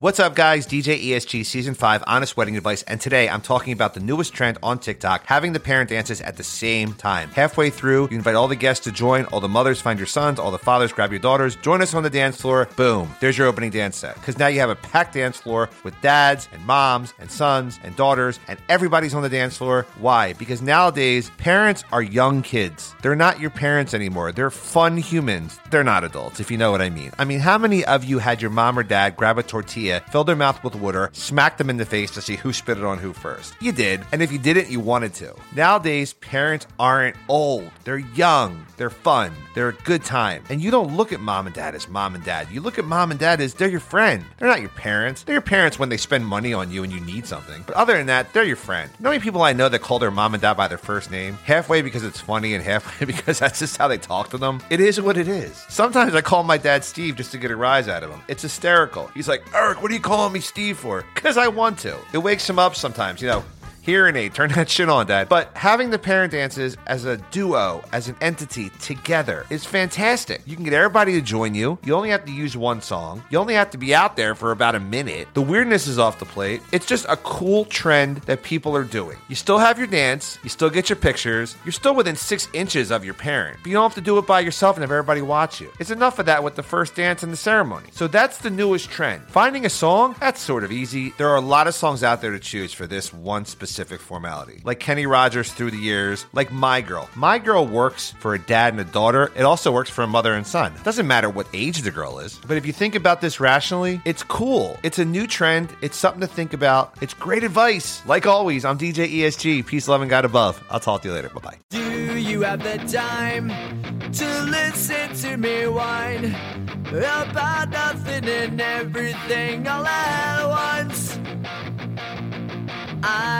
What's up, guys? DJ ESG Season 5 Honest Wedding Advice, and today I'm talking about the newest trend on TikTok having the parent dances at the same time. Halfway through, you invite all the guests to join, all the mothers find your sons, all the fathers grab your daughters, join us on the dance floor. Boom, there's your opening dance set. Because now you have a packed dance floor with dads and moms and sons and daughters, and everybody's on the dance floor. Why? Because nowadays, parents are young kids. They're not your parents anymore. They're fun humans. They're not adults, if you know what I mean. I mean, how many of you had your mom or dad grab a tortilla? Filled their mouth with water, smacked them in the face to see who spit it on who first. You did, and if you didn't, you wanted to. Nowadays, parents aren't old. They're young, they're fun, they're a good time. And you don't look at mom and dad as mom and dad. You look at mom and dad as they're your friend. They're not your parents. They're your parents when they spend money on you and you need something. But other than that, they're your friend. You know how many people I know that call their mom and dad by their first name? Halfway because it's funny and halfway because that's just how they talk to them. It is what it is. Sometimes I call my dad Steve just to get a rise out of him. It's hysterical. He's like, Eric, what are you calling me Steve for? Because I want to. It wakes him up sometimes, you know. Hearing aid, turn that shit on, Dad. But having the parent dances as a duo, as an entity together is fantastic. You can get everybody to join you. You only have to use one song. You only have to be out there for about a minute. The weirdness is off the plate. It's just a cool trend that people are doing. You still have your dance, you still get your pictures, you're still within six inches of your parent, but you don't have to do it by yourself and have everybody watch you. It's enough of that with the first dance and the ceremony. So that's the newest trend. Finding a song, that's sort of easy. There are a lot of songs out there to choose for this one specific formality. Like Kenny Rogers through the years, like My Girl. My Girl works for a dad and a daughter. It also works for a mother and son. It doesn't matter what age the girl is. But if you think about this rationally, it's cool. It's a new trend. It's something to think about. It's great advice. Like always, I'm DJ ESG. Peace, love, and God above. I'll talk to you later. Bye bye. Do you have the time to listen to me whine about nothing and everything all at once?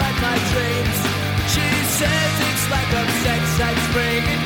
Like my dreams? She says it's like a sex that's bringing